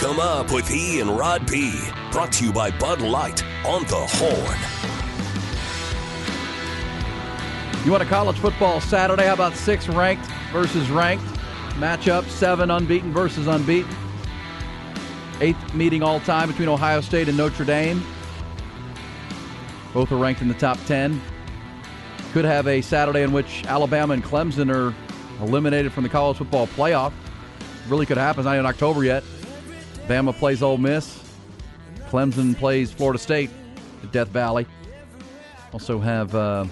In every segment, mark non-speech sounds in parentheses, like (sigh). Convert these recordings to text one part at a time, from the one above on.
'Em up with E and Rod B. Brought to you by Bud Light on the Horn. You want a college football Saturday? How about six ranked versus ranked? Matchup seven unbeaten versus unbeaten. Eighth meeting all time between Ohio State and Notre Dame. Both are ranked in the top 10. Could have a Saturday in which Alabama and Clemson are eliminated from the college football playoff. Really could happen. It's not in October yet. Bama plays Ole Miss. Clemson plays Florida State at Death Valley. Also have uh,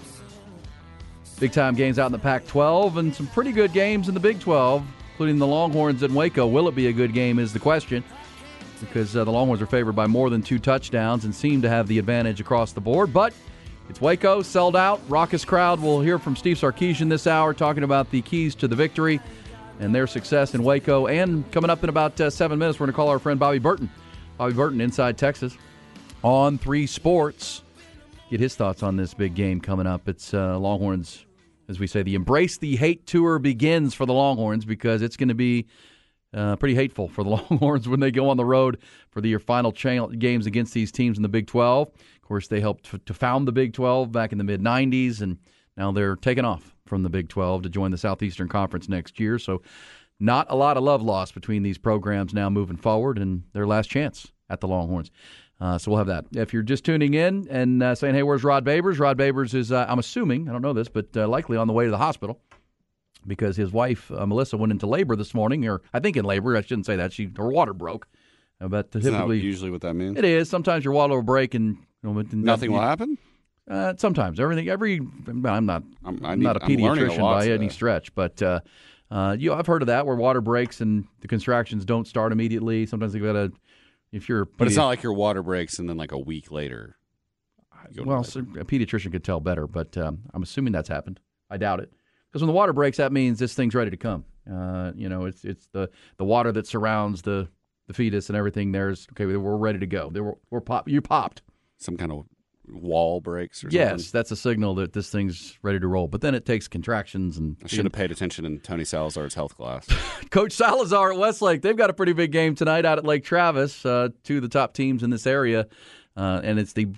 big time games out in the Pac 12 and some pretty good games in the Big 12, including the Longhorns in Waco. Will it be a good game, is the question, because uh, the Longhorns are favored by more than two touchdowns and seem to have the advantage across the board. But it's Waco, sold out, raucous crowd. We'll hear from Steve Sarkisian this hour talking about the keys to the victory and their success in Waco. And coming up in about uh, seven minutes, we're going to call our friend Bobby Burton. Bobby Burton, inside Texas, On3 Sports. Get his thoughts on this big game coming up. It's uh, Longhorns, as we say, the Embrace the Hate Tour begins for the Longhorns because it's going to be uh, pretty hateful for the (laughs) Longhorns when they go on the road for the final cha- games against these teams in the Big 12. Of course, they helped to found the Big 12 back in the mid 90s, and now they're taking off from the Big 12 to join the Southeastern Conference next year. So, not a lot of love lost between these programs now moving forward and their last chance at the Longhorns. Uh, so we'll have that. If you're just tuning in and uh, saying, "Hey, where's Rod Babers?" Rod Babers is, uh, I'm assuming, I don't know this, but uh, likely on the way to the hospital because his wife uh, Melissa went into labor this morning, or I think in labor. I shouldn't say that. She her water broke. Uh, But typically, usually what that means? it is. Sometimes your water will break, and you know, Nothing will happen. Uh, sometimes everything, every I'm not, I'm- need- not a a pediatrician lot by any stretch, but uh, uh, you, I've heard of that where water breaks and the contractions don't start immediately. Sometimes they got to, if you're, a But it's not like your water breaks and then like a week later. well, so a pediatrician could tell better, but um, I'm assuming that's happened. I doubt it because when the water breaks, that means this thing's ready to come. Uh, you know, it's it's the the water that surrounds the the fetus and everything. There's okay, we're ready to go. They were we're pop. You popped. some kind of wall breaks or Yes, something. that's a signal that this thing's ready to roll. But then it takes contractions and I should have paid attention in Tony Salazar's health class. (laughs) Coach Salazar at Westlake, they've got a pretty big game tonight out at Lake Travis, uh, two of the top teams in this area, uh, and it's the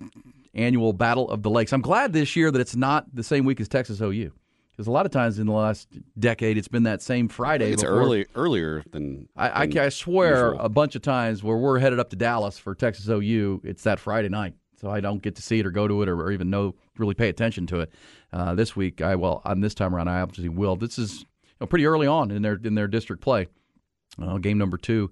annual Battle of the Lakes. I'm glad this year that it's not the same week as Texas OU, because a lot of times in the last decade it's been that same Friday. it's before- early earlier than I, I, I swear usual. a bunch of times where we're headed up to Dallas for Texas OU, it's that Friday night. So I don't get to see it or go to it or, or even know really pay attention to it. Uh, this week, I well on this time around, I obviously will. This is you know, pretty early on in their in their district play, uh, game number two.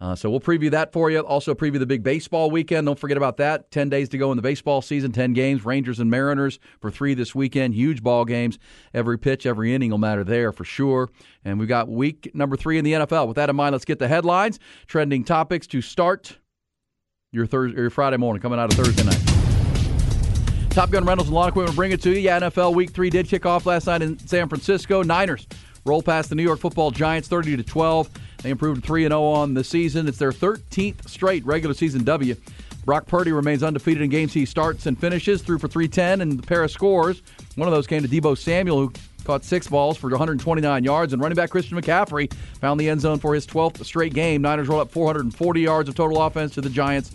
Uh, so we'll preview that for you. Also preview the big baseball weekend. Don't forget about that. Ten days to go in the baseball season. Ten games. Rangers and Mariners for three this weekend. Huge ball games. Every pitch, every inning will matter there for sure. And we've got week number three in the NFL. With that in mind, let's get the headlines, trending topics to start your Thursday, your Friday morning, coming out of Thursday night. Top Gun Rentals and Lawn Equipment bring it to you. Yeah, NFL Week Three did kick off last night in San Francisco. Niners roll past the New York Football Giants, thirty to twelve. They improved three and zero on the season. It's their thirteenth straight regular season W. Brock Purdy remains undefeated in games he starts and finishes, threw for 310 and a pair of scores. One of those came to Deebo Samuel, who caught six balls for 129 yards. And running back Christian McCaffrey found the end zone for his 12th straight game. Niners rolled up 440 yards of total offense to the Giants,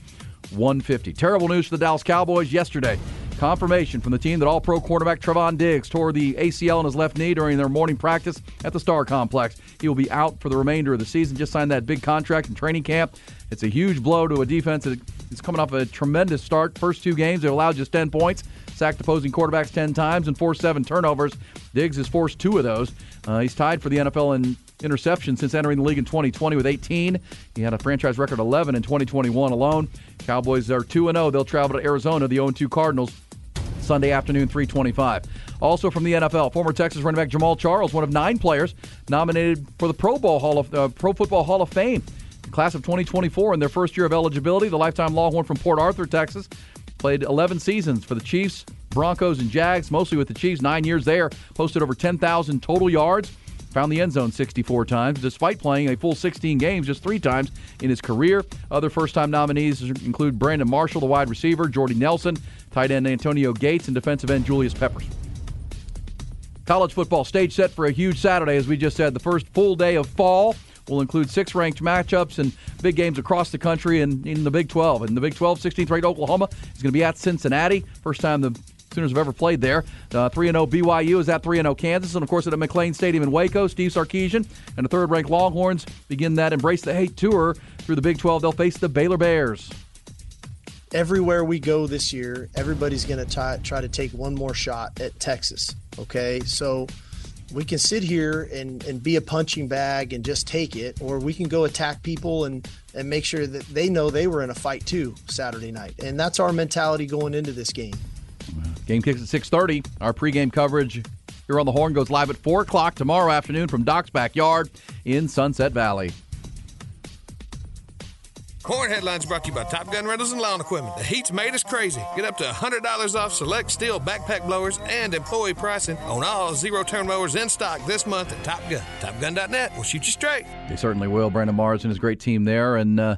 150. Terrible news for the Dallas Cowboys yesterday. Confirmation from the team that all pro quarterback Trevon Diggs tore the ACL in his left knee during their morning practice at the Star Complex. He will be out for the remainder of the season. Just signed that big contract in training camp. It's a huge blow to a defense that is coming off a tremendous start. First two games, they allowed just 10 points, sacked opposing quarterbacks 10 times, and forced seven turnovers. Diggs has forced two of those. Uh, he's tied for the NFL in interceptions since entering the league in 2020 with 18. He had a franchise record 11 in 2021 alone. Cowboys are 2 0. They'll travel to Arizona. The 0 2 Cardinals Sunday afternoon, 325. Also from the NFL, former Texas running back Jamaal Charles, one of nine players nominated for the Pro Bowl Hall of uh, Pro Football Hall of Fame. Class of 2024 in their first year of eligibility. The lifetime Longhorn from Port Arthur, Texas, played 11 seasons for the Chiefs, Broncos, and Jags, mostly with the Chiefs. Nine years there, posted over 10,000 total yards found the end zone 64 times, despite playing a full 16 games just three times in his career. Other first time nominees include Brandon Marshall, the wide receiver, Jordy Nelson, tight end Antonio Gates, and defensive end Julius Peppers. College football stage set for a huge Saturday, as we just said. The first full day of fall will include six ranked matchups and big games across the country and in the Big 12. In the Big 12, 16th ranked Oklahoma is going to be at Cincinnati. First time the Sooners have ever played there. 3 uh, 0 BYU is at 3 0 Kansas, and of course at McLane Stadium in Waco, Steve Sarkisian and the third ranked Longhorns begin that Embrace the Hate tour through the Big 12. They'll face the Baylor Bears. Everywhere we go this year, everybody's going to try to take one more shot at Texas. Okay, so we can sit here and, and be a punching bag and just take it, or we can go attack people and, and make sure that they know they were in a fight too Saturday night. And that's our mentality going into this game. Game kicks at 6.30. Our pregame coverage here on the Horn goes live at 4 o'clock tomorrow afternoon from Doc's backyard in Sunset Valley. Horn headlines brought to you by Top Gun Rentals and Lawn Equipment. The heat's made us crazy. Get up to $100 off select steel backpack blowers and employee pricing on all zero turn mowers in stock this month at Top Gun. TopGun.net will shoot you straight. They certainly will. Brandon Mars and his great team there. And, uh,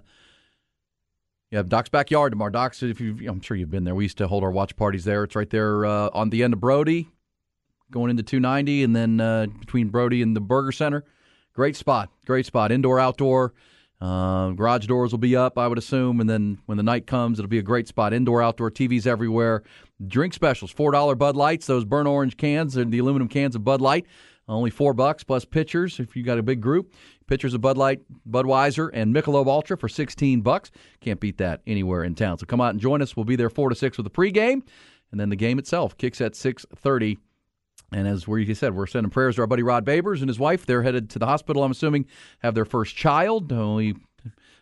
yeah, Doc's backyard tomorrow. Doc's, if you, I'm sure you've been there. We used to hold our watch parties there. It's right there uh, on the end of Brodie, going into 290, and then uh, between Brodie and the Burger Center. Great spot, great spot. Indoor, outdoor. Uh, garage doors will be up, I would assume, and then when the night comes, it'll be a great spot. Indoor, outdoor, TVs everywhere. Drink specials: four dollar Bud Lights, those burnt orange cans, and the aluminum cans of Bud Light. Only four bucks plus pitchers if you got a big group. Pitchers of Bud Light, Budweiser, and Michelob Ultra for 16 bucks. Can't beat that anywhere in town. So come out and join us. We'll be there 4 to 6 with the pregame, and then the game itself kicks at 6:30. And as we said, we're sending prayers to our buddy Rod Babers and his wife. They're headed to the hospital. I'm assuming have their first child. Only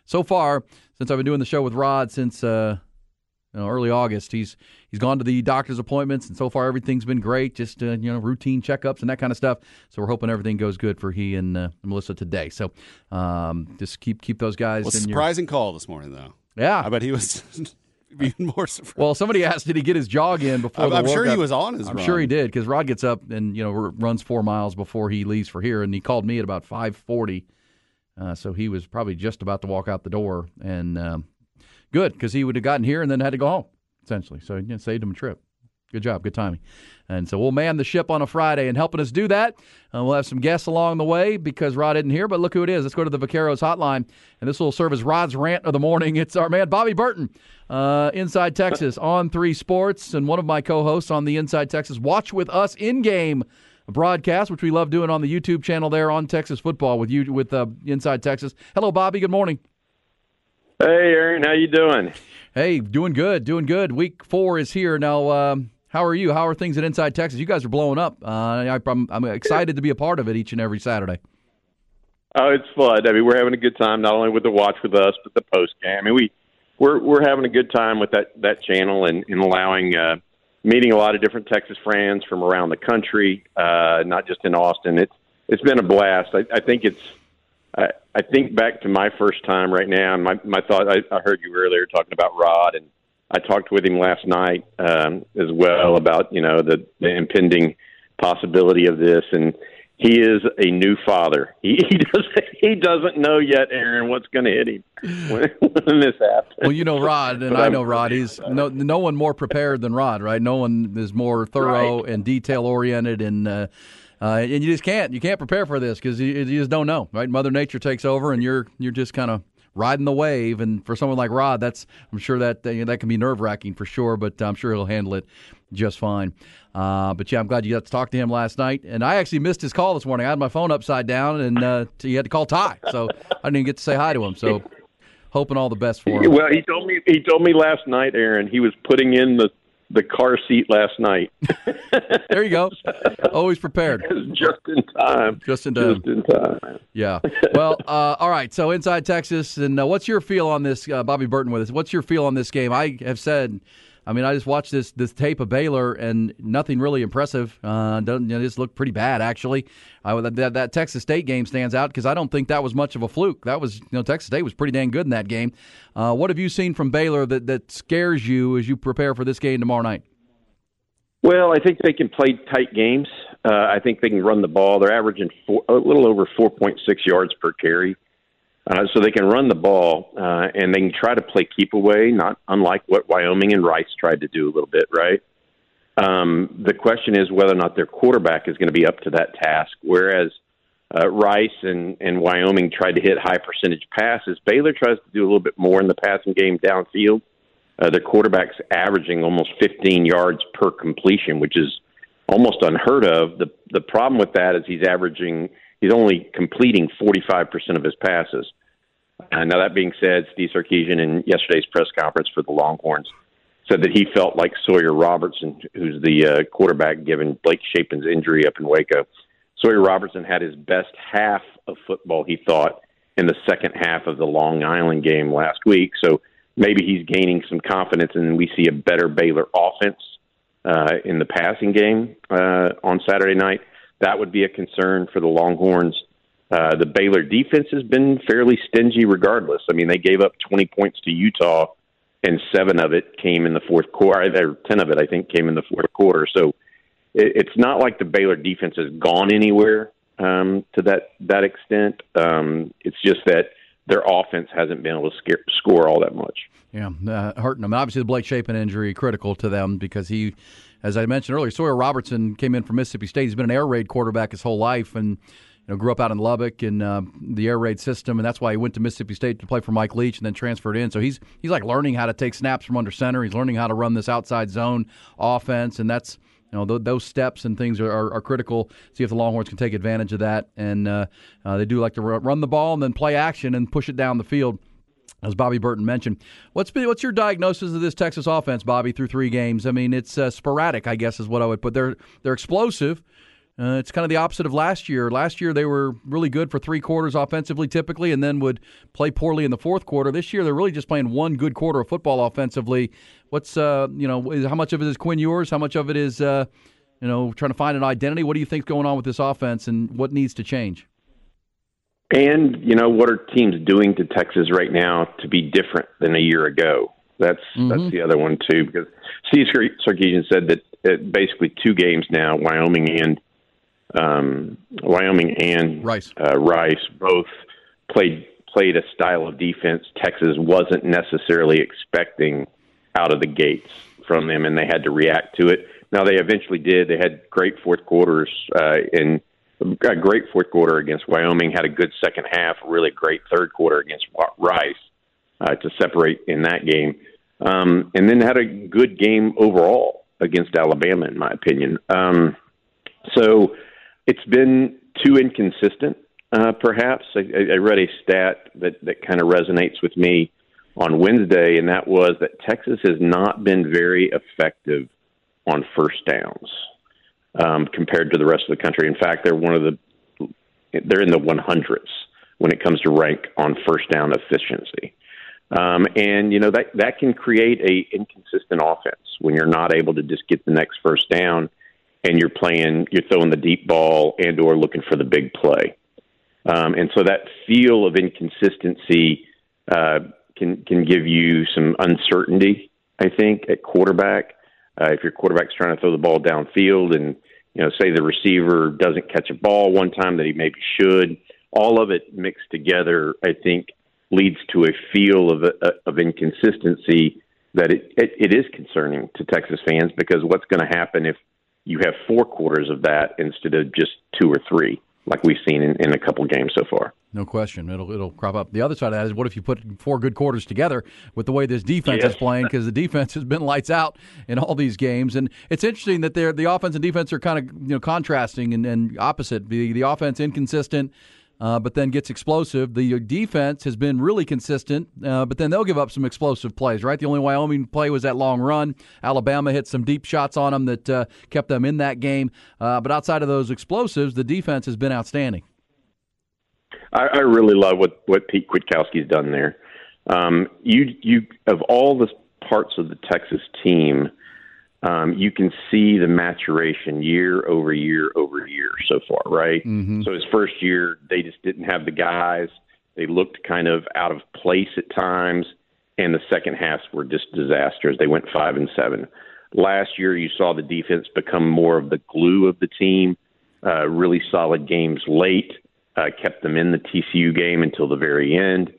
so far since I've been doing the show with Rod since uh, you know, early August. He's he's gone to the doctor's appointments, and so far everything's been great. Just uh, you know, routine checkups and that kind of stuff. So we're hoping everything goes good for he and uh, Melissa today. So um, just keep keep those guys. Well, surprising your... call this morning, though. Yeah, I bet he was. (laughs) even more surprised. Well, somebody asked, did he get his jog in before? I'm, I'm sure he was on his. I'm run. sure he did because Rod gets up and you know runs four miles before he leaves for here, and he called me at about 5:40. Uh, so he was probably just about to walk out the door, and um, good because he would have gotten here and then had to go home essentially. So you know, saved him a trip. Good job, good timing. And so we'll man the ship on a Friday. And helping us do that, uh, we'll have some guests along the way because Rod isn't here. But look who it is. Let's go to the Vaqueros hotline. And this will serve as Rod's rant of the morning. (laughs) It's our man, Bobby Burton, uh, Inside Texas On3 Sports, and one of my co hosts on the Inside Texas Watch with Us in game broadcast, which we love doing on the YouTube channel there on Texas football with you with uh, Inside Texas. Hello, Bobby. Good morning. Hey, Aaron. How you doing? Hey, doing good, doing good. Week four is here now. Um, how are you? How are things at Inside Texas? You guys are blowing up. Uh, I, I'm, I'm excited to be a part of it each and every Saturday. Oh, it's fun. I mean, we're having a good time not only with the watch with us, but the post game. I mean, we we're we're having a good time with that that channel and, and allowing uh, meeting a lot of different Texas friends from around the country, uh, not just in Austin. It's it's been a blast. I, I think it's I, I think back to my first time right now, and my my thought. I, I heard you earlier talking about Rod, and I talked with him last night um, as well about you know the, the impending possibility of this, and he is a new father. (laughs) He, he doesn't he doesn't know yet, Aaron, what's going to hit him (laughs) when, when, this happens. Well, you know Rod, and I know Rod. He's no no one more prepared than Rod, right? No one is more thorough right. and detail oriented and. Uh, uh, and you just can't you can't prepare for this because you, you, just don't know, right? Mother Nature takes over, and you're you're just kind of riding the wave. And for someone like Rod, that's I'm sure that uh, that can be nerve wracking for sure, but I'm sure he'll handle it just fine. Uh, but yeah, I'm glad you got to talk to him last night. And I actually missed his call this morning. I had my phone upside down, and uh, he had to call Ty, so I didn't even get to say hi to him. So hoping all the best for him. Well, he told me he told me last night, Aaron, he was putting in the the car seat last night. (laughs) there you go. Always prepared. (laughs) Just in time. Just in time. Just in time. Yeah. Well, uh, all right. So inside Texas, and uh, what's your feel on this, uh, Bobby Burton with us? What's your feel on this game? I have said I mean, I just watched this this tape of Baylor and nothing really impressive. Uh, doesn't you know, just look pretty bad actually. Uh, that, that Texas State game stands out because I don't think that was much of a fluke. That was you know Texas State was pretty dang good in that game. Uh, what have you seen from Baylor that that scares you as you prepare for this game tomorrow night? Well, I think they can play tight games. Uh, I think they can run the ball. They're averaging four, a little over 4.6 yards per carry. Uh, so they can run the ball uh, and they can try to play keep away, not unlike what Wyoming and Rice tried to do a little bit, right? Um, the question is whether or not their quarterback is going to be up to that task. Whereas uh, Rice and, and Wyoming tried to hit high percentage passes, Baylor tries to do a little bit more in the passing game downfield. Uh, their quarterback's averaging almost 15 yards per completion, which is almost unheard of. The the problem with that is he's averaging he's only completing 45% of his passes. Uh, now that being said, Steve Sarkisian in yesterday's press conference for the Longhorns said that he felt like Sawyer Robertson, who's the uh, quarterback given Blake Shapen's injury up in Waco. Sawyer Robertson had his best half of football, he thought, in the second half of the Long Island game last week. So maybe he's gaining some confidence, and we see a better Baylor offense uh, in the passing game uh, on Saturday night. That would be a concern for the Longhorns. Uh, the Baylor defense has been fairly stingy, regardless. I mean, they gave up 20 points to Utah, and seven of it came in the fourth quarter. Or ten of it, I think, came in the fourth quarter. So it, it's not like the Baylor defense has gone anywhere um, to that that extent. Um, it's just that their offense hasn't been able to scare, score all that much. Yeah, uh, hurting them. Obviously, the Blake Shapen injury critical to them because he, as I mentioned earlier, Sawyer Robertson came in from Mississippi State. He's been an air raid quarterback his whole life, and you know grew up out in Lubbock in uh, the air raid system, and that's why he went to Mississippi State to play for Mike Leach, and then transferred in. So he's he's like learning how to take snaps from under center. He's learning how to run this outside zone offense, and that's you know th- those steps and things are, are, are, critical. See if the Longhorns can take advantage of that, and uh, uh, they do like to run the ball and then play action and push it down the field. As Bobby Burton mentioned, what's been, what's your diagnosis of this Texas offense, Bobby? Through three games, I mean, it's uh, sporadic. I guess is what I would put. They're they're explosive. Uh, it's kind of the opposite of last year. Last year they were really good for three quarters offensively, typically, and then would play poorly in the fourth quarter. This year they're really just playing one good quarter of football offensively. What's uh, you know how much of it is Quinn Ewers? How much of it is uh, you know trying to find an identity? What do you think's going on with this offense, and what needs to change? And you know what are teams doing to Texas right now to be different than a year ago? That's mm-hmm. that's the other one too. Because Steve Sarkisian said that basically two games now, Wyoming and um, Wyoming and Rice. Uh, Rice both played played a style of defense Texas wasn't necessarily expecting out of the gates from them, and they had to react to it. Now they eventually did. They had great fourth quarters uh, and a great fourth quarter against Wyoming. Had a good second half. Really great third quarter against Rice uh, to separate in that game, um, and then had a good game overall against Alabama, in my opinion. Um, so it's been too inconsistent, uh, perhaps. I, I read a stat that, that kind of resonates with me on Wednesday, and that was that Texas has not been very effective on first downs um, compared to the rest of the country. In fact, they're one of the they're in the 100s when it comes to rank on first down efficiency. Um, and you know that that can create a inconsistent offense when you're not able to just get the next first down, and you're playing you're throwing the deep ball and or looking for the big play. Um, and so that feel of inconsistency uh, can can give you some uncertainty. I think at quarterback, uh, if your quarterback's trying to throw the ball downfield and you know say the receiver doesn't catch a ball one time that he maybe should, all of it mixed together, I think leads to a feel of uh, of inconsistency that it, it, it is concerning to Texas fans because what's going to happen if you have four quarters of that instead of just two or three? like we've seen in, in a couple games so far. No question, it'll it'll crop up. The other side of that is, what if you put four good quarters together with the way this defense yes. is playing? Because the defense has been lights out in all these games, and it's interesting that they're the offense and defense are kind of you know contrasting and, and opposite. The the offense inconsistent uh, but then gets explosive. The defense has been really consistent, uh, but then they'll give up some explosive plays, right? The only Wyoming play was that long run. Alabama hit some deep shots on them that uh, kept them in that game. Uh, but outside of those explosives, the defense has been outstanding. I, I really love what, what Pete Kwiatkowski's done there. Um, you you of all the parts of the Texas team, um, you can see the maturation year over year over year so far, right? Mm-hmm. So his first year, they just didn't have the guys. They looked kind of out of place at times, and the second halves were just disasters. They went five and seven. Last year, you saw the defense become more of the glue of the team. Uh, really solid games late, uh, kept them in the TCU game until the very end,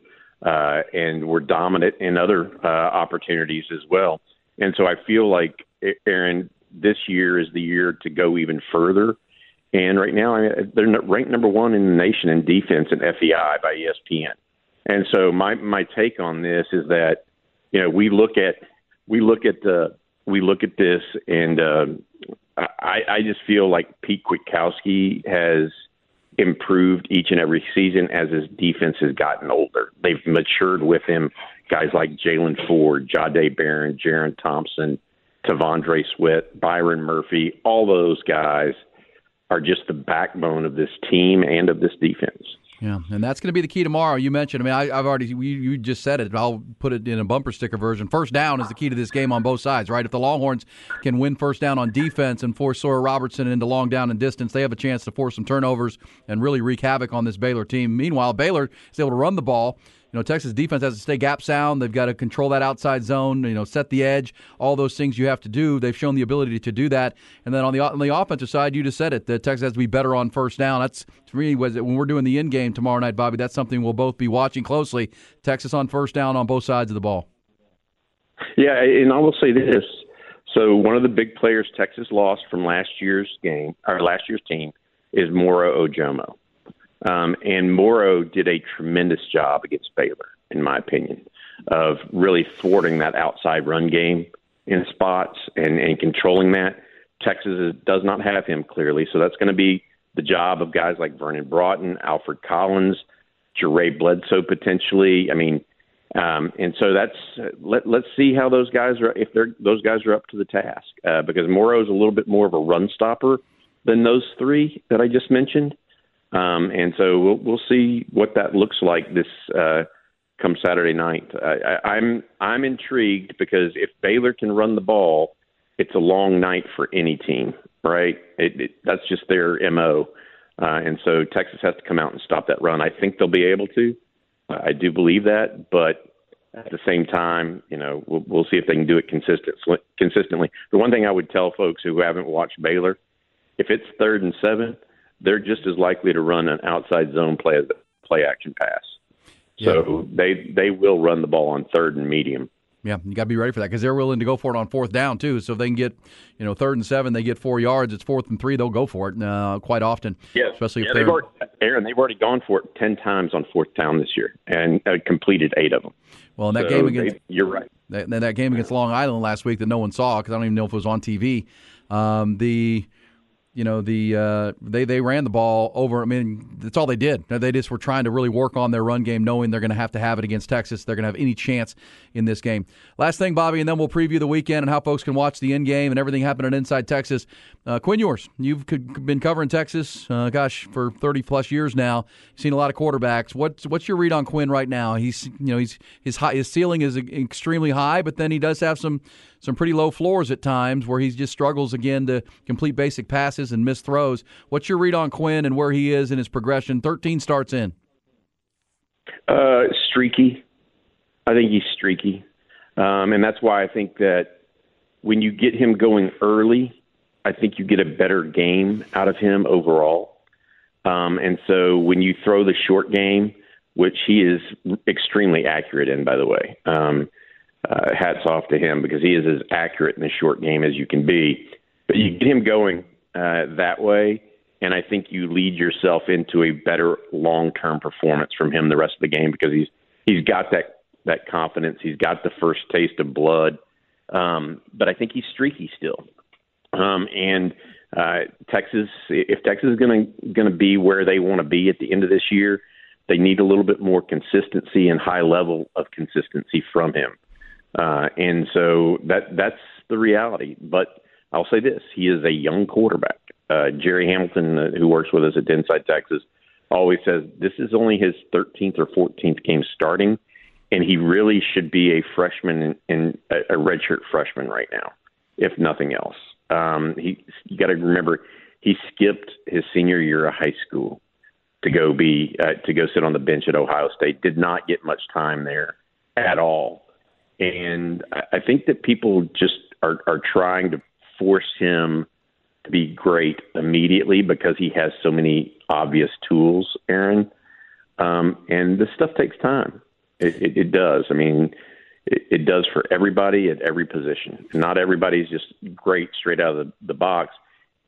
uh, and were dominant in other uh, opportunities as well. And so I feel like Aaron, this year is the year to go even further. And right now, I mean, they're ranked number one in the nation in defense and FEI by ESPN. And so my my take on this is that you know we look at we look at the we look at this and uh, I I just feel like Pete Kwiatkowski has improved each and every season as his defense has gotten older. They've matured with him. Guys like Jaylan Ford, Jahdae Barron, Jerrin Thompson, T'Vondre Sweat, Byron Murphy, all those guys are just the backbone of this team and of this defense. Yeah, and that's going to be the key tomorrow. You mentioned. I mean, I, have already you, you just said it. I'll put it in a bumper sticker version. First down is the key to this game on both sides, right? If the Longhorns can win first down on defense and force Sawyer Robertson into long down and distance, they have a chance to force some turnovers and really wreak havoc on this Baylor team. Meanwhile, Baylor is able to run the ball you know, Texas defense has to stay gap sound. They've got to control that outside zone. You know, set the edge. All those things you have to do. They've shown the ability to do that. And then on the on the offensive side, you just said it. That Texas has to be better on first down. That's to me was it, when we're doing the in game tomorrow night, Bobby. That's something we'll both be watching closely. Texas on first down on both sides of the ball. Yeah, and I will say this. So one of the big players Texas lost from last year's game, or last year's team, is Moro Ojomo. Um, and Moro did a tremendous job against Baylor, in my opinion, of really thwarting that outside run game in spots and, and controlling that. Texas is, does not have him clearly, so that's going to be the job of guys like Vernon Broughton, Alfred Collins, Jeray Bledsoe potentially. I mean, um, and so that's let let's see how those guys are if they're those guys are up to the task uh, because is a little bit more of a run stopper than those three that I just mentioned. Um, and so we'll, we'll see what that looks like this uh, come Saturday night. I, I, I'm I'm intrigued because if Baylor can run the ball, it's a long night for any team, right? It, it, that's just their mo. Uh, and so Texas has to come out and stop that run. I think they'll be able to. I do believe that, but at the same time, you know, we'll, we'll see if they can do it consistently. Consistently. The one thing I would tell folks who haven't watched Baylor, if it's third and seven, they're just as likely to run an outside zone play as a play action pass. So yeah. they they will run the ball on third and medium. Yeah, you got to be ready for that because they're willing to go for it on fourth down too. So if they can get, you know, third and seven, they get four yards. It's fourth and three, they'll go for it uh, quite often. Yeah, especially yeah, they've they're already, Aaron. They've already gone for it ten times on fourth down this year and uh, completed eight of them. Well, in that so game against they, you're right. That, that game against Long Island last week that no one saw because I don't even know if it was on TV. Um, the you know the uh, they they ran the ball over. I mean, that's all they did. They just were trying to really work on their run game, knowing they're going to have to have it against Texas. They're going to have any chance in this game. Last thing, Bobby, and then we'll preview the weekend and how folks can watch the end game and everything happening inside Texas. Uh, Quinn Ewers. you've been covering Texas, uh, gosh, for thirty plus years now. Seen a lot of quarterbacks. What's what's your read on Quinn right now? He's you know he's his high, his ceiling is extremely high, but then he does have some some pretty low floors at times where he just struggles again to complete basic passes and miss throws. What's your read on Quinn and where he is in his progression? 13 starts in. Uh, streaky. I think he's streaky. Um, and that's why I think that when you get him going early, I think you get a better game out of him overall. Um, and so when you throw the short game, which he is extremely accurate in, by the way, um, uh, hats off to him because he is as accurate in the short game as you can be. But you get him going uh, that way, and I think you lead yourself into a better long term performance from him the rest of the game because he's he's got that that confidence. He's got the first taste of blood, um, but I think he's streaky still. Um, and uh, Texas, if Texas is going to going to be where they want to be at the end of this year, they need a little bit more consistency and high level of consistency from him. Uh, and so that that's the reality. But I'll say this: he is a young quarterback. Uh, Jerry Hamilton, uh, who works with us at Inside Texas, always says this is only his 13th or 14th game starting. and he really should be a freshman and a redshirt freshman right now, if nothing else. Um, he you got to remember he skipped his senior year of high school to go be uh, to go sit on the bench at Ohio State. Did not get much time there at all, and I think that people just are are trying to force him to be great immediately because he has so many obvious tools, Aaron. Um, and this stuff takes time. It, it, it does. I mean, it, it does for everybody at every position. Not everybody's just great straight out of the, the box.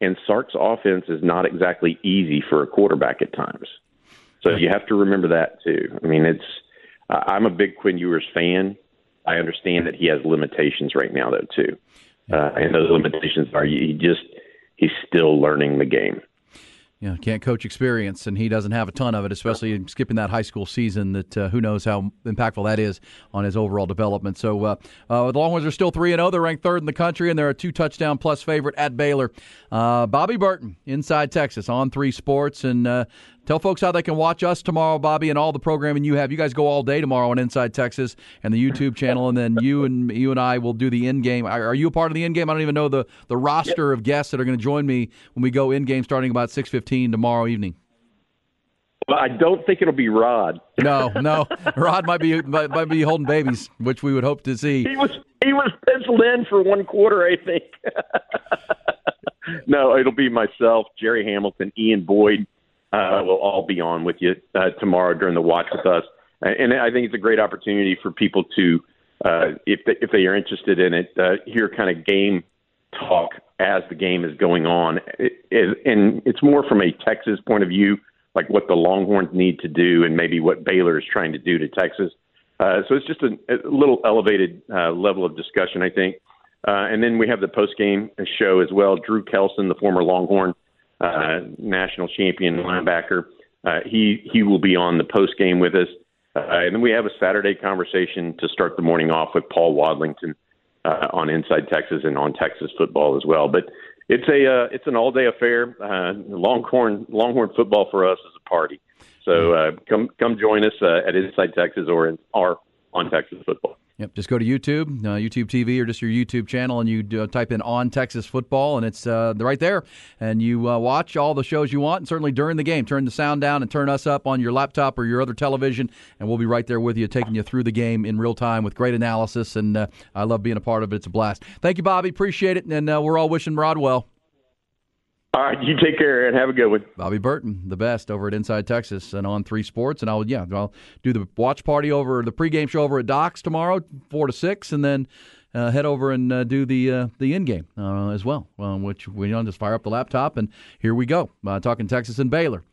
And Sark's offense is not exactly easy for a quarterback at times. So you have to remember that too. I mean, it's I'm a big Quinn Ewers fan. I understand that he has limitations right now, though, too. Uh, and those limitations are he just he's still learning the game Yeah, can't coach experience, and he doesn't have a ton of it, especially skipping that high school season. That uh, who knows how impactful that is on his overall development. So uh, uh, the Longhorns are still three and zero. Oh. They're ranked third in the country, and they're a two touchdown plus favorite at Baylor. Uh, Bobby Burton, Inside Texas, On3 Sports, and uh, Tell folks how they can watch us tomorrow, Bobby, and all the programming you have. You guys go all day tomorrow on Inside Texas and the YouTube channel, and then you and you and I will do the in game. Are, you a part of the in game? I don't even know the the roster yep. of guests that are going to join me when we go in game, starting about six fifteen tomorrow evening. Well, I don't think it'll be Rod. No, no, (laughs) Rod might be might, might be holding babies, which we would hope to see. He was he was penciled in for one quarter, I think. (laughs) no, it'll be myself, Jerry Hamilton, Ian Boyd uh, will all be on with you uh, tomorrow during the watch with us. And I think it's a great opportunity for people to, uh, if they, if they are interested in it, uh, hear kind of game talk as the game is going on. It, it, and it's more from a Texas point of view, like what the Longhorns need to do, and maybe what Baylor is trying to do to Texas. Uh, so it's just a, a little elevated uh, level of discussion, I think. Uh, and then we have the post game show as well. Drew Kelson, the former Longhorn, uh, national champion linebacker. Uh, he he will be on the post game with us, uh, and then we have a Saturday conversation to start the morning off with Paul Wadlington uh, on Inside Texas and on Texas football as well. But it's a uh, it's an all day affair. Uh, Longhorn Longhorn football for us is a party. So uh, come come join us uh, at Inside Texas or in, or on Texas football. Yep, just go to YouTube, uh, YouTube TV, or just your YouTube channel, and you uh, type in "on Texas football," and it's uh, right there. And you uh, watch all the shows you want, and certainly during the game, turn the sound down and turn us up on your laptop or your other television, and we'll be right there with you, taking you through the game in real time with great analysis. And uh, I love being a part of it; it's a blast. Thank you, Bobby. Appreciate it, and uh, we're all wishing Rod well. All right, you take care and have a good one. Bobby Burton, the best over at Inside Texas and On3 Sports, and I'll yeah I'll do the watch party over the pregame show over at Docs tomorrow, four to six, and then uh, head over and uh, do the uh, the in game uh, as well, uh, which we you know, just fire up the laptop and here we go, uh, talking Texas and Baylor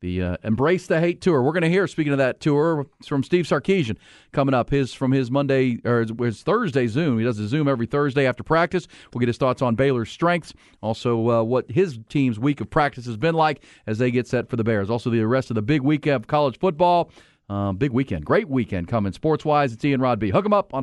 the uh, Embrace the Hate tour. We're going to hear, speaking of that tour, from Steve Sarkisian coming up. His from his Monday or his, Thursday Zoom. He does a Zoom every Thursday after practice. We'll get his thoughts on Baylor's strengths, also uh, what his team's week of practice has been like as they get set for the Bears. Also, the rest of the big week of college football. Uh, big weekend, great weekend coming sports wise. It's Ian Rod B. Hook 'em up on.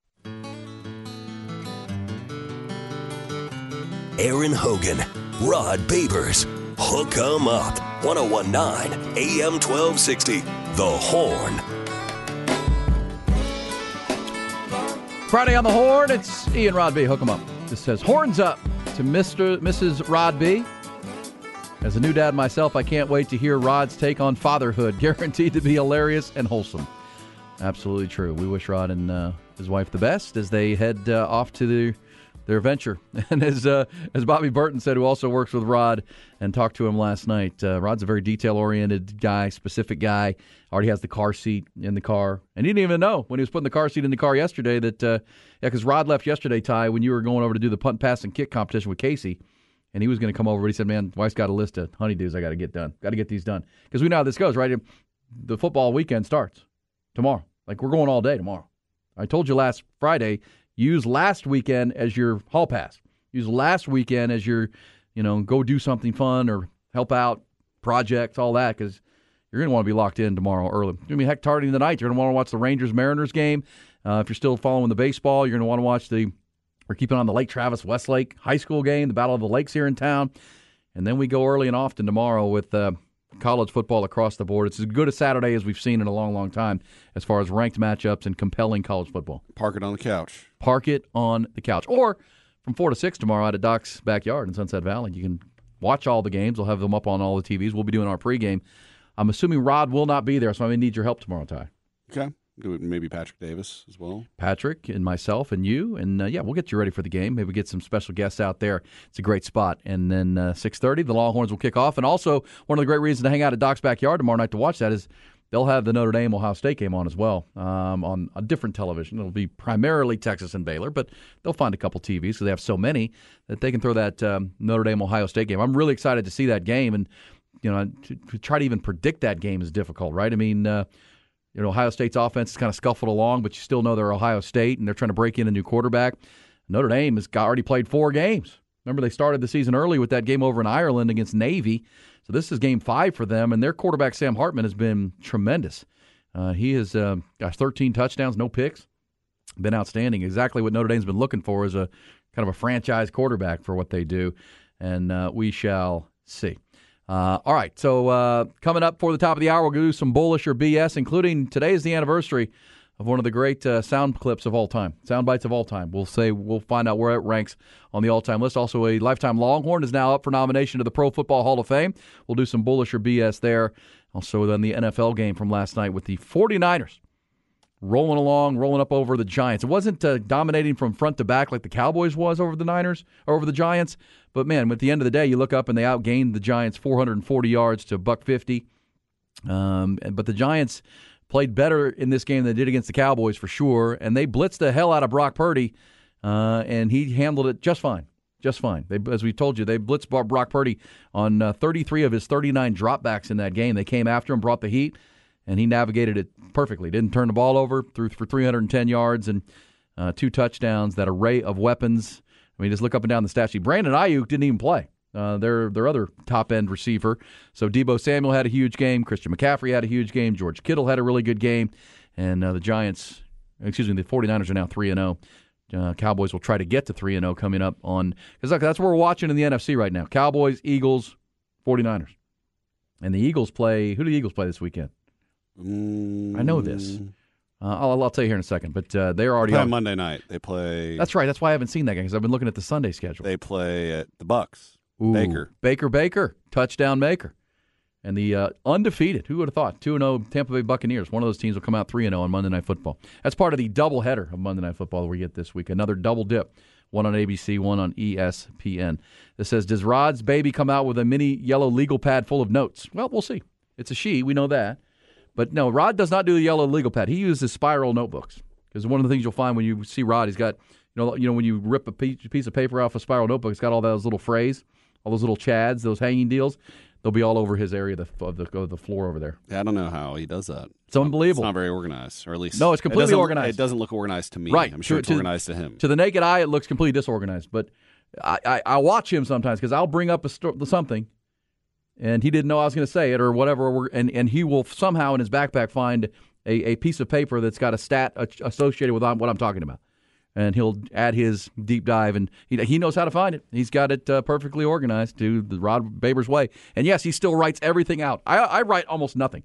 Aaron Hogan, Rod Babers. Hook 'em up. 1019 AM 1260. The Horn. Friday on the Horn. It's Ian Rod B. Hook 'em up. This says horns up to Mr. Mrs. Rod B. As a new dad myself, I can't wait to hear Rod's take on fatherhood. (laughs) Guaranteed to be hilarious and wholesome. Absolutely true. We wish Rod and uh, his wife the best as they head uh, off to the their venture. (laughs) And as uh, as Bobby Burton said, who also works with Rod and talked to him last night, uh, Rod's a very detail oriented guy, specific guy. Already has the car seat in the car, and he didn't even know when he was putting the car seat in the car yesterday that uh, yeah, because Rod left yesterday, Ty, when you were going over to do the punt, pass, and kick competition with Casey. And he was going to come over, but he said, "Man, wife's got a list of honeydews I got to get done. Got to get these done because we know how this goes, right? The football weekend starts tomorrow. Like we're going all day tomorrow. I told you last Friday, use last weekend as your hall pass. Use last weekend as your, you know, go do something fun or help out projects, all that, because you're going to want to be locked in tomorrow early. It's going to be heck tardy in the night. You're going to want to watch the Rangers Mariners game. Uh, if you're still following the baseball, you're going to want to watch the, we're keeping on the Lake Travis Westlake High School game, the Battle of the Lakes here in town. And then we go early and often tomorrow with uh, college football across the board. It's as good a Saturday as we've seen in a long, long time as far as ranked matchups and compelling college football. Park it on the couch. Park it on the couch. Or from 4 to 6 tomorrow out at Doc's backyard in Sunset Valley. You can watch all the games. We'll have them up on all the TVs. We'll be doing our pregame. I'm assuming Rod will not be there, so I may need your help tomorrow, Ty. Okay. Maybe Patrick Davis as well. Patrick and myself and you, and uh, yeah, we'll get you ready for the game. Maybe get some special guests out there. It's a great spot. And then uh, 6:30, the Longhorns will kick off. And also, one of the great reasons to hang out at Doc's backyard tomorrow night to watch that is they'll have the Notre Dame Ohio State game on as well um, on a different television. It'll be primarily Texas and Baylor, but they'll find a couple TVs because they have so many that they can throw that um, Notre Dame Ohio State game. I'm really excited to see that game, and you know, to, to try to even predict that game is difficult, right? I mean. Uh, you know, Ohio State's offense is kind of scuffled along, but you still know they're Ohio State and they're trying to break in a new quarterback. Notre Dame has already played four games. Remember, they started the season early with that game over in Ireland against Navy. So this is game five for them, and their quarterback, Sam Hartman, has been tremendous. Uh, he has uh, got 13 touchdowns, no picks. Been outstanding. Exactly what Notre Dame's been looking for is a kind of a franchise quarterback for what they do. And uh, we shall see. Uh, all right, so uh, coming up for the top of the hour, we'll do some bullish or BS, including today is the anniversary of one of the great uh, sound clips of all time, sound bites of all time. We'll say we'll find out where it ranks on the all-time list. Also, a lifetime Longhorn is now up for nomination to the Pro Football Hall of Fame. We'll do some bullish or BS there. Also, then the NFL game from last night with the 49ers rolling along, rolling up over the Giants. It wasn't uh, dominating from front to back like the Cowboys was over the Niners or over the Giants, but man, at the end of the day, you look up and they outgained the Giants 440 yards to buck 50. Um, but the Giants played better in this game than they did against the Cowboys for sure, and they blitzed the hell out of Brock Purdy, uh, and he handled it just fine. Just fine. They, as we told you, they blitzed Brock Purdy on uh, 33 of his 39 dropbacks in that game. They came after him, brought the heat, and he navigated it perfectly. Didn't turn the ball over, threw for 310 yards and uh, two touchdowns. That array of weapons. I mean, just look up and down the stat sheet. Brandon Aiyuk didn't even play. Uh, their their other top end receiver. So Deebo Samuel had a huge game. Christian McCaffrey had a huge game. George Kittle had a really good game. And uh, the Giants, excuse me, the 49ers are now 3 and 0. Uh, Cowboys will try to get to 3 and 0 coming up on cuz that's what we're watching in the NFC right now. Cowboys, Eagles, 49ers. And the Eagles play who do the Eagles play this weekend? Mm, I know this. Uh, I'll, I'll tell you here in a second, but uh, they're already Play on on Monday night. They play. That's right. That's why I haven't seen that game because I've been looking at the Sunday schedule. They play at the Bucks. Ooh, Baker. Baker, Baker, touchdown maker, and the uh, undefeated. Who would have thought? Two and zero Tampa Bay Buccaneers. One of those teams will come out three and zero on Monday Night Football. That's part of the double header of Monday Night Football that we get this week. Another double dip. One on ABC, one on ESPN. This says, "Does Rod's baby come out with a mini yellow legal pad full of notes?" Well, we'll see. It's a she. We know that. But no, Rod does not do the yellow legal pad. He uses spiral notebooks because one of the things you'll find when you see Rod, he's got you know you know when you rip a piece of paper off a spiral notebook, it's got all those little phrase, all those little chads, those hanging deals. They'll be all over his area of the, of the, of the floor over there. Yeah, I don't know how he does that. It's unbelievable. It's not very organized, or at least No, it's completely doesn't- organized. It doesn't look organized to me. Right. I'm sure To- it's to- organized to him. To the naked eye, it looks completely disorganized. But I, I, I watch him sometimes because I'll bring up a sto- something, and he didn't know I was going to say it or whatever, and and he will somehow in his backpack find a, a piece of paper that's got a stat associated with what I'm talking about, and he'll add his deep dive, and he he knows how to find it. He's got it uh, perfectly organized to the Rod Babers' way, and yes, he still writes everything out. I I write almost nothing,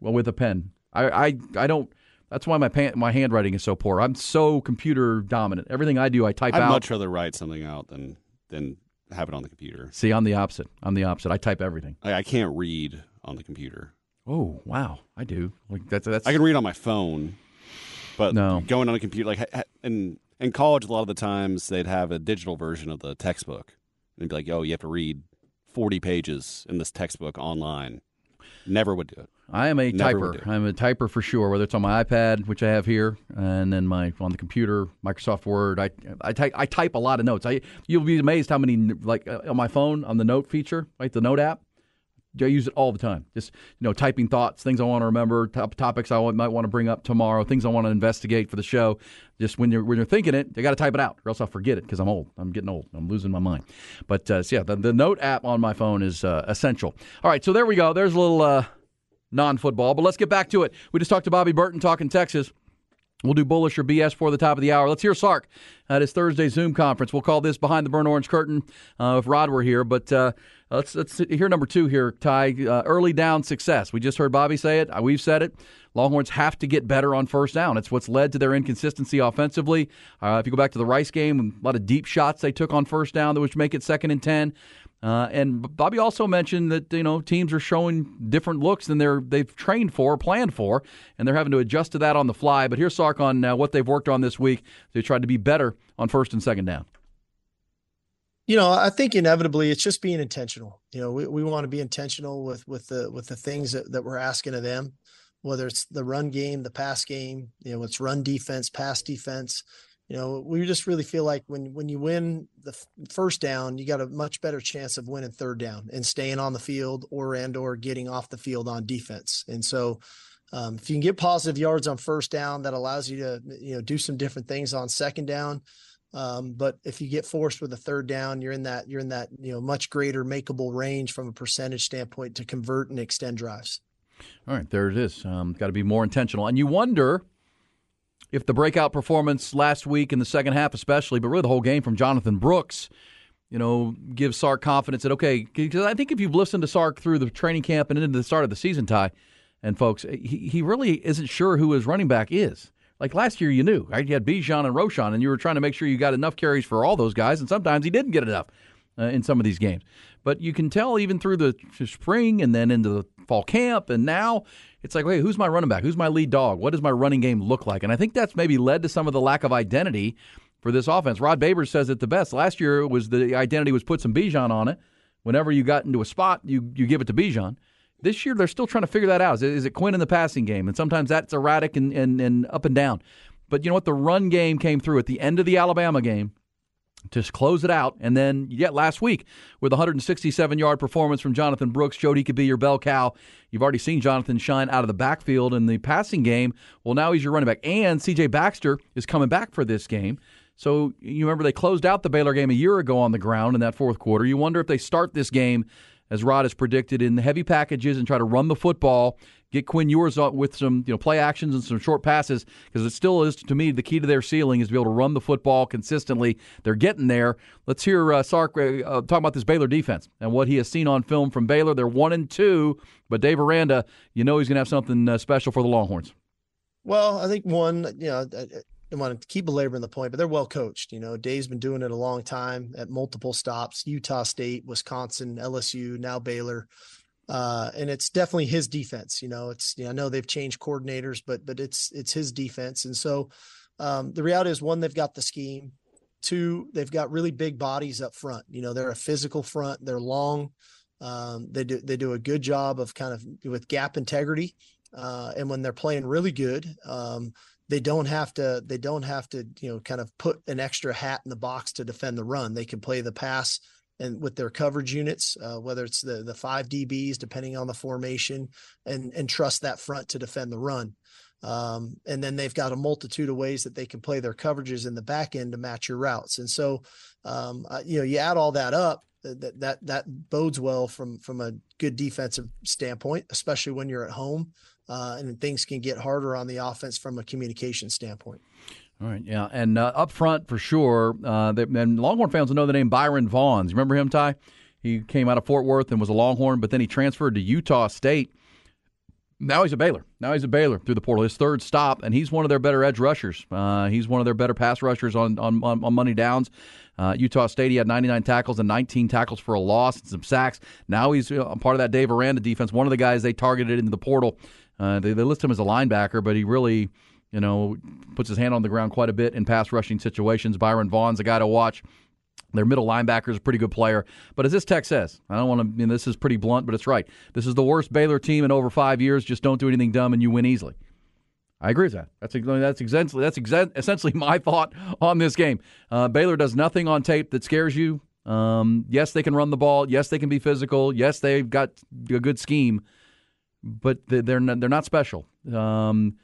well with a pen. I I, I don't. That's why my pan, my handwriting is so poor. I'm so computer dominant. Everything I do, I type out. I'd much rather write something out than than have it on the computer. See, I'm the opposite. I'm the opposite. I type everything. I, I can't read on the computer. Oh wow, I do. Like that's that's. I can read on my phone, but No. going on a computer, like in in college, a lot of the times they'd have a digital version of the textbook, and be like, "Oh, you have to read forty pages in this textbook online." Never would do it. I am a Never typer. I'm a typer for sure. Whether it's on my iPad, which I have here, and then my on the computer, Microsoft Word. I I type I type a lot of notes. I you'll be amazed how many like uh, on my phone on the note feature, like the note app. I use it all the time. Just you know, typing thoughts, things I want to remember, top, topics I might want to bring up tomorrow, things I want to investigate for the show. Just when you're when you're thinking it, you got to type it out, or else I'll forget it because I'm old. I'm getting old. I'm losing my mind. But uh, so yeah, the, the Note app on my phone is uh, essential. All right, so there we go. There's a little uh, non-football, but let's get back to it. We just talked to Bobby Burton talking Texas. We'll do bullish or BS for the top of the hour. Let's hear Sark at his Thursday Zoom conference. We'll call this behind the burnt orange curtain uh, if Rod were here. But uh, let's let's hear number two here, Ty. Uh, early down success. We just heard Bobby say it. We've said it. Longhorns have to get better on first down. It's what's led to their inconsistency offensively. Uh, if you go back to the Rice game, a lot of deep shots they took on first down, which make it second and ten. Uh, and Bobby also mentioned that you know teams are showing different looks than they're they've trained for, planned for, and they're having to adjust to that on the fly. But here's Sark on uh, what they've worked on this week. They tried to be better on first and second down. You know, I think inevitably it's just being intentional. You know, we, we want to be intentional with with the with the things that, that we're asking of them, whether it's the run game, the pass game, you know, it's run defense, pass defense you know, we just really feel like when when you win the first down, you got a much better chance of winning third down and staying on the field or and or getting off the field on defense. And so, um, if you can get positive yards on first down, that allows you to you know do some different things on second down. Um, but if you get forced with a third down, you're in that you're in that you know much greater makeable range from a percentage standpoint to convert and extend drives. All right, there it is. Um, got to be more intentional, and you wonder if the breakout performance last week in the second half, especially, but really the whole game from Jonathan Brooks, you know, gives Sark confidence that, okay, because I think if you've listened to Sark through the training camp and into the start of the season, Ty, and folks, eh, he, he really isn't sure who his running back is. Like last year, you knew, right? You had Bijan and Roschon, and you were trying to make sure you got enough carries for all those guys, and sometimes he didn't get enough uh, in some of these games. But you can tell even through the spring and then into the fall camp, and now it's like, wait, who's my running back? Who's my lead dog? What does my running game look like? And I think that's maybe led to some of the lack of identity for this offense. Rod Babers says it the best. Last year was the identity was put some Bijan on it. Whenever you got into a spot, you you give it to Bijan. This year they're still trying to figure that out. Is it, is it Quinn in the passing game? And sometimes that's erratic and, and, and up and down. But you know what? The run game came through at the end of the Alabama game to close it out. And then yet last week with 167 yard performance from Jonathan Brooks, he could be your bell cow. You've already seen Jonathan shine out of the backfield in the passing game. Well, now he's your running back. And CJ Baxter is coming back for this game. So you remember they closed out the Baylor game a year ago on the ground in that fourth quarter. You wonder if they start this game as Rod has predicted in the heavy packages and try to run the football get Quinn Ewers with some you know play actions and some short passes because it still is to me the key to their ceiling is to be able to run the football consistently. They're getting there. Let's hear uh, Sark uh, uh, talk about this Baylor defense and what he has seen on film from Baylor. They're one and two, but Dave Aranda, you know he's going to have something uh, special for the Longhorns. Well, I think one, you know, I, I want to keep belaboring the point, but they're well coached. You know, Dave's been doing it a long time at multiple stops: Utah State, Wisconsin, LSU, now Baylor. Uh, and it's definitely his defense. You know, it's you know, I know they've changed coordinators, but but it's it's his defense. And so um, the reality is, one, they've got the scheme. Two, they've got really big bodies up front. You know, they're a physical front. They're long. Um, they do they do a good job of kind of with gap integrity. Uh, and when they're playing really good, um, they don't have to they don't have to you know kind of put an extra hat in the box to defend the run. They can play the pass and with their coverage units, uh, whether it's the the five DBs, depending on the formation, and and trust that front to defend the run. Um, and then they've got a multitude of ways that they can play their coverages in the back end to match your routes. And so, um, uh, you know, you add all that up, uh, that that that bodes well from from a good defensive standpoint, especially when you're at home, uh, and things can get harder on the offense from a communication standpoint. All right, yeah, and uh, up front for sure. Uh, they, and Longhorn fans will know the name Byron Vaughns. Remember him, Ty? He came out of Fort Worth and was a Longhorn, but then he transferred to Utah State. Now he's a Baylor. Now he's a Baylor through the portal. His third stop, and he's one of their better edge rushers. Uh, he's one of their better pass rushers on on, on, on money downs. Uh, Utah State, he had 99 tackles and 19 tackles for a loss and some sacks. Now he's uh, part of that Dave Aranda defense. One of the guys they targeted into the portal. Uh, they, they list him as a linebacker, but he really you know, puts his hand on the ground quite a bit in pass rushing situations. Byron Vaughn's a guy to watch. Their middle linebacker is a pretty good player. But as this text says, I don't want to, I mean, this is pretty blunt, but it's right. This is the worst Baylor team in over five years. Just don't do anything dumb and you win easily. I agree with that. That's that's essentially that's (laughs) essentially my thought on this game. Uh, Baylor does nothing on tape that scares you. Um, yes, they can run the ball. Yes, they can be physical. Yes, they've got a good scheme, but they're not, they're not special. Um,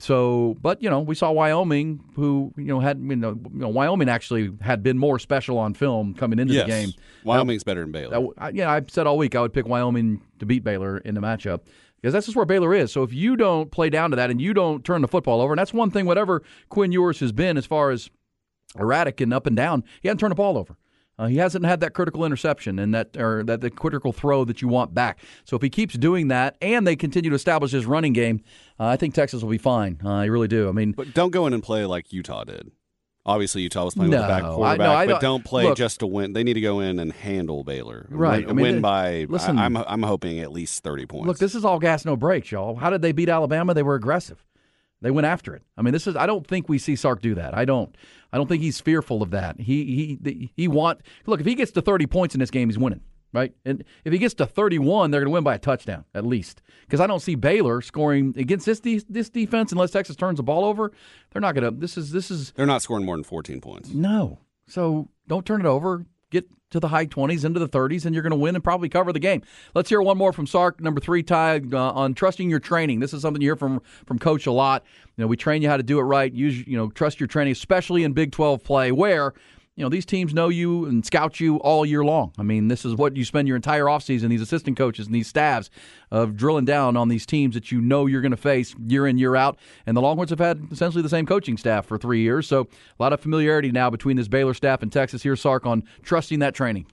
so, but you know, we saw Wyoming, who you know had you know, you know Wyoming actually had been more special on film coming into yes. the game. Wyoming's better than Baylor. I, yeah, I've said all week I would pick Wyoming to beat Baylor in the matchup because that's just where Baylor is. So if you don't play down to that and you don't turn the football over, and that's one thing, whatever Quinn Ewers has been as far as erratic and up and down, he hasn't turned the ball over. Uh, he hasn't had that critical interception and that or that the critical throw that you want back. So if he keeps doing that and they continue to establish his running game, uh, I think Texas will be fine. Uh, I really do. I mean, but don't go in and play like Utah did. Obviously, Utah was playing no, with a back quarterback, I, no, I but don't play look, just to win. They need to go in and handle Baylor. Right, win, I mean, win by. Listen, I, am I'm, I'm hoping at least thirty points. Look, this is all gas, no brakes, y'all. How did they beat Alabama? They were aggressive. They went after it. I mean, this is. I don't think we see Sark do that. I don't. I don't think he's fearful of that. He he he want. Look, if he gets to thirty points in this game, he's winning right? And if he gets to 31, they're going to win by a touchdown at least. Because I don't see Baylor scoring against this de- this defense unless Texas turns the ball over. They're not going to. This is this is. They're not scoring more than 14 points. No. So don't turn it over. To the high 20s, into the 30s, and you're going to win and probably cover the game. Let's hear one more from Sark, number three, Ty, uh, on trusting your training. This is something you hear from from Coach a lot. You know, we train you how to do it right. Use you know, trust your training, especially in Big 12 play, where you know, these teams know you and scout you all year long. I mean, this is what you spend your entire offseason, these assistant coaches and these staffs of drilling down on these teams that you know you're going to face year in, year out. And the Longhorns have had essentially the same coaching staff for three years. So a lot of familiarity now between this Baylor staff and Texas. Here, Sark, on trusting that training.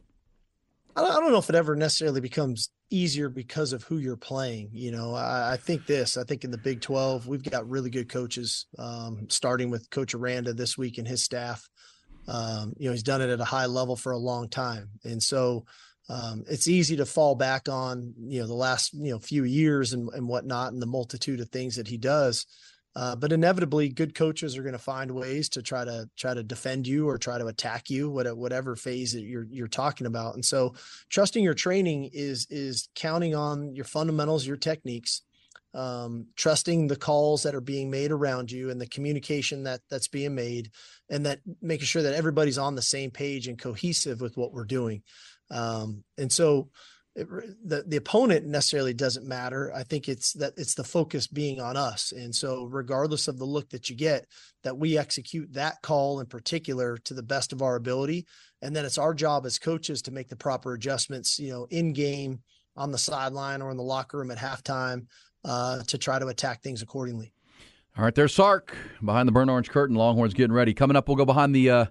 I don't know if it ever necessarily becomes easier because of who you're playing. You know, I, I, think this. I think in the Big 12, we've got really good coaches, um, starting with Coach Aranda this week and his staff. Um, you know, he's done it at a high level for a long time, and so um, it's easy to fall back on you know the last you know few years and, and whatnot, and the multitude of things that he does. Uh, but inevitably, good coaches are going to find ways to try to try to defend you or try to attack you, whatever phase that you're you're talking about. And so, trusting your training is is counting on your fundamentals, your techniques, um, trusting the calls that are being made around you and the communication that that's being made and that making sure that everybody's on the same page and cohesive with what we're doing. Um, and so it, the the opponent necessarily doesn't matter. I think it's that it's the focus being on us. And so regardless of the look that you get that we execute that call in particular to the best of our ability. And then it's our job as coaches to make the proper adjustments you know in game on the sideline or in the locker room at halftime uh, to try to attack things accordingly. All right, there's Sark behind the burnt orange curtain. Longhorns getting ready. Coming up, we'll go behind the uh,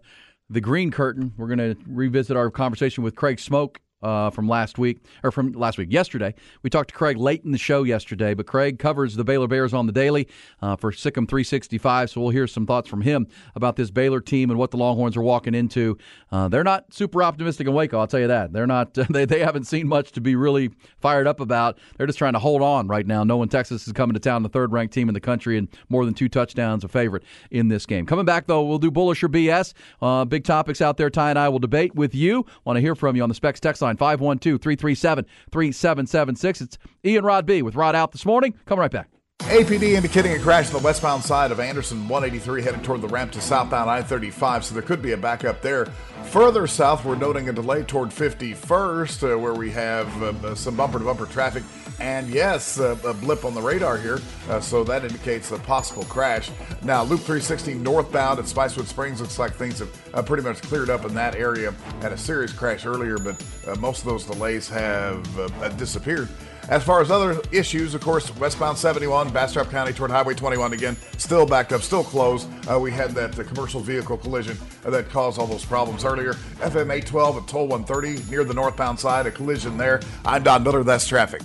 the green curtain. We're going to revisit our conversation with Craig Smoak uh, from last week, or from last week, yesterday. We talked to Craig late in the show yesterday, but Craig covers the Baylor Bears on the daily uh, for SicEm 365, so we'll hear some thoughts from him about this Baylor team and what the Longhorns are walking into. Uh, they're not super optimistic in Waco, I'll tell you that. They're not. (laughs) They, they haven't seen much to be really fired up about. They're just trying to hold on right now, knowing Texas is coming to town, the third ranked team in the country, and more than two touchdowns a favorite in this game. Coming back though, we'll do bullish or BS. Uh, big topics out there. Ty and I will debate with you. Want to hear from you on the Specs text line 512 337 3776. It's Ian Rod B with Rod out this morning. Come right back. APD indicating a crash on the westbound side of Anderson 183 heading toward the ramp to southbound I 35, so there could be a backup there. Further south, we're noting a delay toward 51st, uh, where we have uh, some bumper to bumper traffic. And yes, uh, a blip on the radar here, uh, so that indicates a possible crash. Now, Loop 360 northbound at Spicewood Springs looks like things have uh, pretty much cleared up in that area. Had a serious crash earlier, but uh, most of those delays have disappeared. As far as other issues, of course, westbound 71, Bastrop County toward Highway 21 again, still backed up, still closed. Uh, we had that uh, commercial vehicle collision uh, that caused all those problems earlier. FM 812 at Toll 130 near the northbound side, a collision there. I'm Don Miller, that's traffic.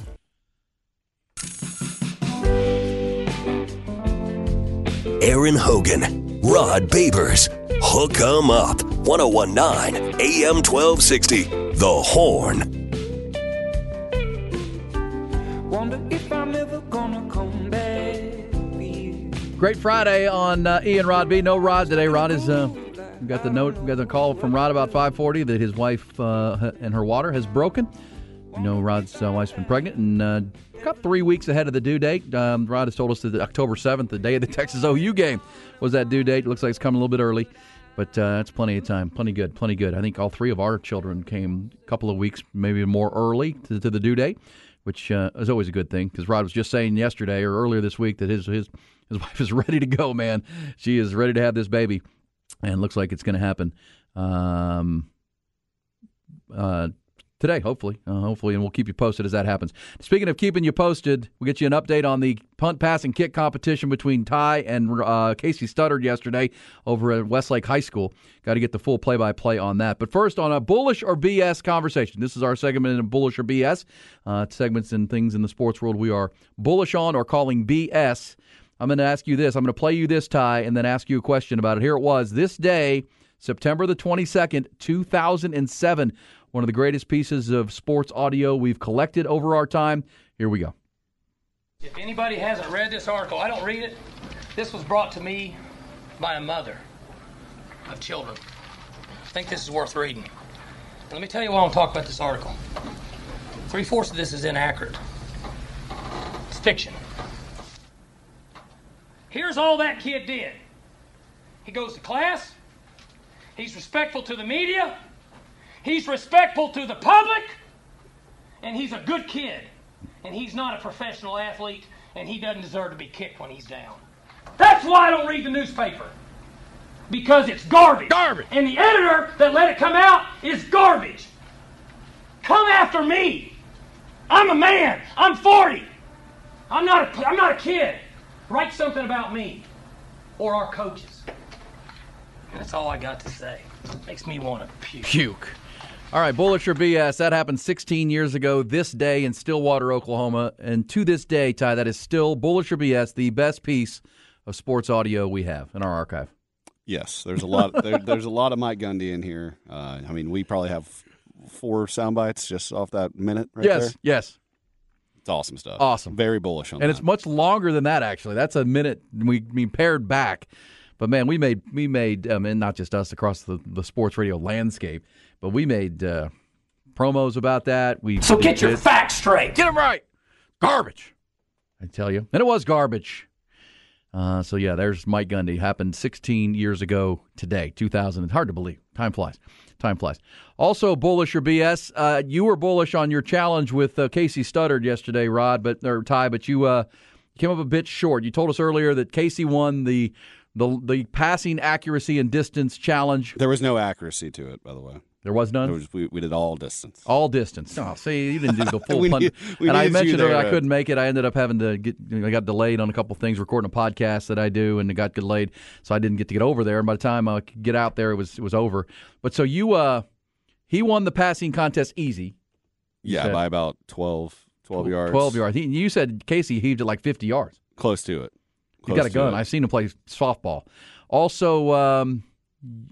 Aaron Hogan, Rod Babers, Hook 'em Up, 1019 AM 1260, The Horn. Great Friday on uh, Ian Rod B. No Rod today. Rod is uh, got the note, got the call from Rod about 5:40 that his wife uh, and her water has broken. You know, Rod's uh, wife's been pregnant and uh, got three weeks ahead of the due date. Um, Rod has told us that October 7th, the day of the (laughs) Texas OU game, was that due date. Looks like it's coming a little bit early. But uh, that's plenty of time. Plenty good. Plenty good. I think all three of our children came a couple of weeks, maybe more early to, to the due date, which uh, is always a good thing. Because Rod was just saying yesterday or earlier this week that his his his (laughs) wife is ready to go. Man, she is ready to have this baby, and looks like it's going to happen. Um, uh, today, hopefully, uh, hopefully, and we'll keep you posted as that happens. Speaking of keeping you posted, we'll get you an update on the punt, pass, and kick competition between Ty and uh, Kasey Studdard yesterday over at Westlake High School. Got to get the full play-by-play on that. But first, on a bullish or BS conversation. This is our segment in a bullish or BS. Uh, segments and things in the sports world we are bullish on or calling BS. I'm going to ask you this. I'm going to play you this, Ty, and then ask you a question about it. Here it was. This day, September the 22nd, 2007 one of the greatest pieces of sports audio we've collected over our time. Here we go. If anybody hasn't read this article, I don't read it. This was brought to me by a mother of children. I think this is worth reading. Let me tell you why I want to talk about this article. Three fourths of this is inaccurate. It's fiction. Here's all that kid did. He goes to class. He's respectful to the media. He's respectful to the public. And he's a good kid. And he's not a professional athlete. And he doesn't deserve to be kicked when he's down. That's why I don't read the newspaper. Because it's garbage. Garbage. And the editor that let it come out is garbage. Come after me. I'm a man. I'm 40. I'm not a, I'm not a kid. Write something about me or our coaches. That's all I got to say. Makes me want to puke. Puke. All right, bullish or BS. That happened 16 years ago this day in Stillwater, Oklahoma. And to this day, Ty, that is still bullish or BS, the best piece of sports audio we have in our archive. Yes, there's a lot. there, there's a lot of Mike Gundy in here. Uh, I mean, we probably have four sound bites just off that minute right yes, there. yes. It's awesome stuff. Awesome. Very bullish on and that. And it's much longer than that actually. That's a minute we we paired back. But man, we made we made um, and not just us across the, the sports radio landscape, but we made uh, promos about that. We So get your bits. facts straight. Get them right. Garbage. I tell you, and it was garbage. Uh, so yeah, there's Mike Gundy. Happened 16 years ago today, 2000. It's hard to believe. Time flies. Time flies. Also, bullish or BS. Uh, you were bullish on your challenge with uh, Kasey Studdard yesterday, Rod, but or Ty, but you uh, came up a bit short. You told us earlier that Kasey won the the the passing accuracy and distance challenge. There was no accuracy to it, by the way. There was none. There was, we, we did all distance. All distance. Oh, see, you didn't do the (laughs) full We punt. need- we and I mentioned there I couldn't make it. I ended up having to get. I got delayed on a couple things, recording a podcast that I do, and it got delayed, so I didn't get to get over there. And by the time I could get out there, it was it was over. But so you, uh, he won the passing contest easy. Yeah, said- by about 12, 12 yards. Twelve yards. He, you said Kasey heaved it like fifty yards. Close to it. He got a gun. I've seen him play softball. Also, um,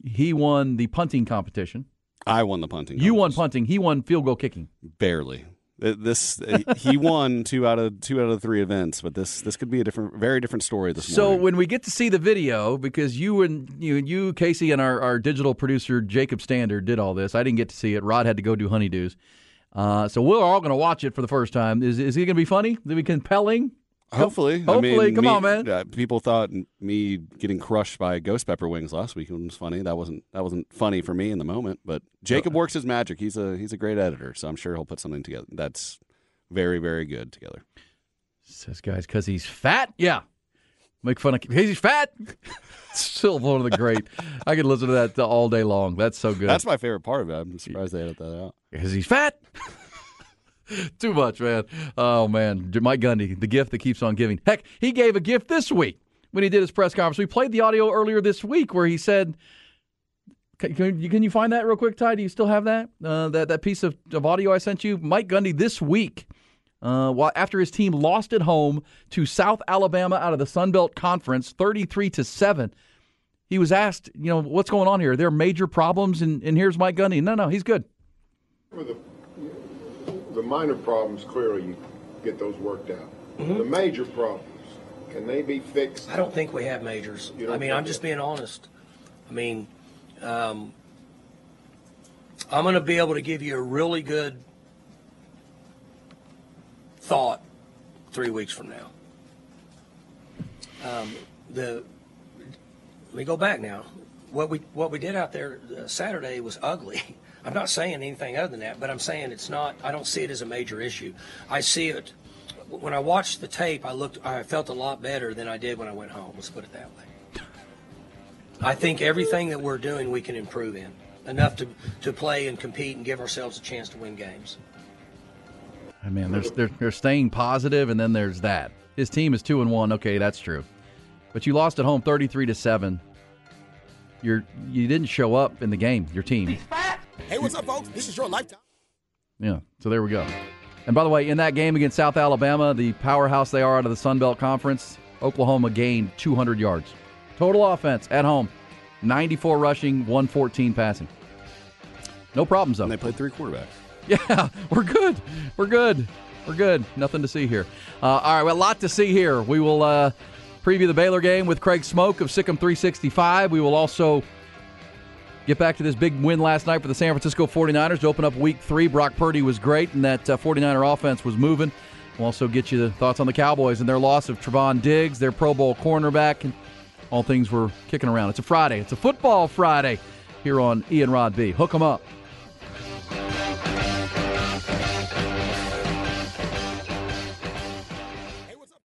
he won the punting competition. I won the punting. You won punting. He won field goal kicking. barely. This he won two out of two out of three events, but this this could be a different, very different story this So morning. when we get to see the video, because you and you, you Kasey, and our, our digital producer Jacob Standard did all this. I didn't get to see it. Rod had to go do honeydews. Uh, so we're all going to watch it for the first time. Is is he going to be funny? Is it be compelling? Hopefully, Hopefully, I mean, come me- on, man. Uh, people thought me getting crushed by ghost pepper wings last week was funny. That wasn't that wasn't funny for me in the moment. But Jacob works his magic. He's a he's a great editor, so I'm sure he'll put something together that's very very good together. Says guys, because he's fat. Yeah, make fun of because he's fat. (laughs) Still one of the great. I could listen to that all day long. That's so good. That's my favorite part of it. I'm surprised they edited that out. because he's fat. (laughs) (laughs) Too much, man. Oh man, Mike Gundy, the gift that keeps on giving. Heck, he gave a gift this week when he did his press conference. We played the audio earlier this week where he said, "Can, you, find that real quick, Ty? Do you still have that? Uh, that that piece of, of audio I sent you, Mike Gundy, this week." Uh, after his team lost at home to South Alabama out of the Sun Belt Conference, thirty-three to seven, he was asked, "You know what's going on here? There Are major problems?" And, and here's Mike Gundy. No, no, he's good. The, minor problems, clearly you get those worked out. The major problems, can they be fixed? I don't think we have majors. I mean, I'm just being honest. I mean, um, I'm going to be able to give you a really good thought three weeks from now. Um, the let me go back now. What we what we did out there uh, Saturday was ugly. (laughs) I'm not saying anything other than that, but I'm saying it's not. I don't see it as a major issue. I see it when I watched the tape. I looked. I felt a lot better than I did when I went home. Let's put it that way. I think everything that we're doing, we can improve in enough to to play and compete and give ourselves a chance to win games. I mean, there's they're, they're staying positive, and then there's that. His team is two and one. Okay, that's true, but you lost at home, thirty three to seven. You're you didn't show up in the game. Your team. Hey, what's up, folks? This is your lifetime. Yeah. So there we go. And by the way, in that game against South Alabama, the powerhouse they are out of the Sun Belt Conference, Oklahoma gained 200 yards. Total offense at home, 94 rushing, 114 passing. No problems though. And they played three quarterbacks. (laughs) Yeah, we're good. We're good. We're good. Nothing to see here. Uh, all right, well, a lot to see here. We will uh, preview the Baylor game with Craig Smoak of SicEm 365. We will also get back to this big win last night for the San Francisco 49ers to open up week three. Brock Purdy was great, and that uh, 49er offense was moving. We'll also get you the thoughts on the Cowboys and their loss of Trevon Diggs, their Pro Bowl cornerback, and all things were kicking around. It's a Friday. It's a football Friday here on Ian Rod B. Hook 'em up.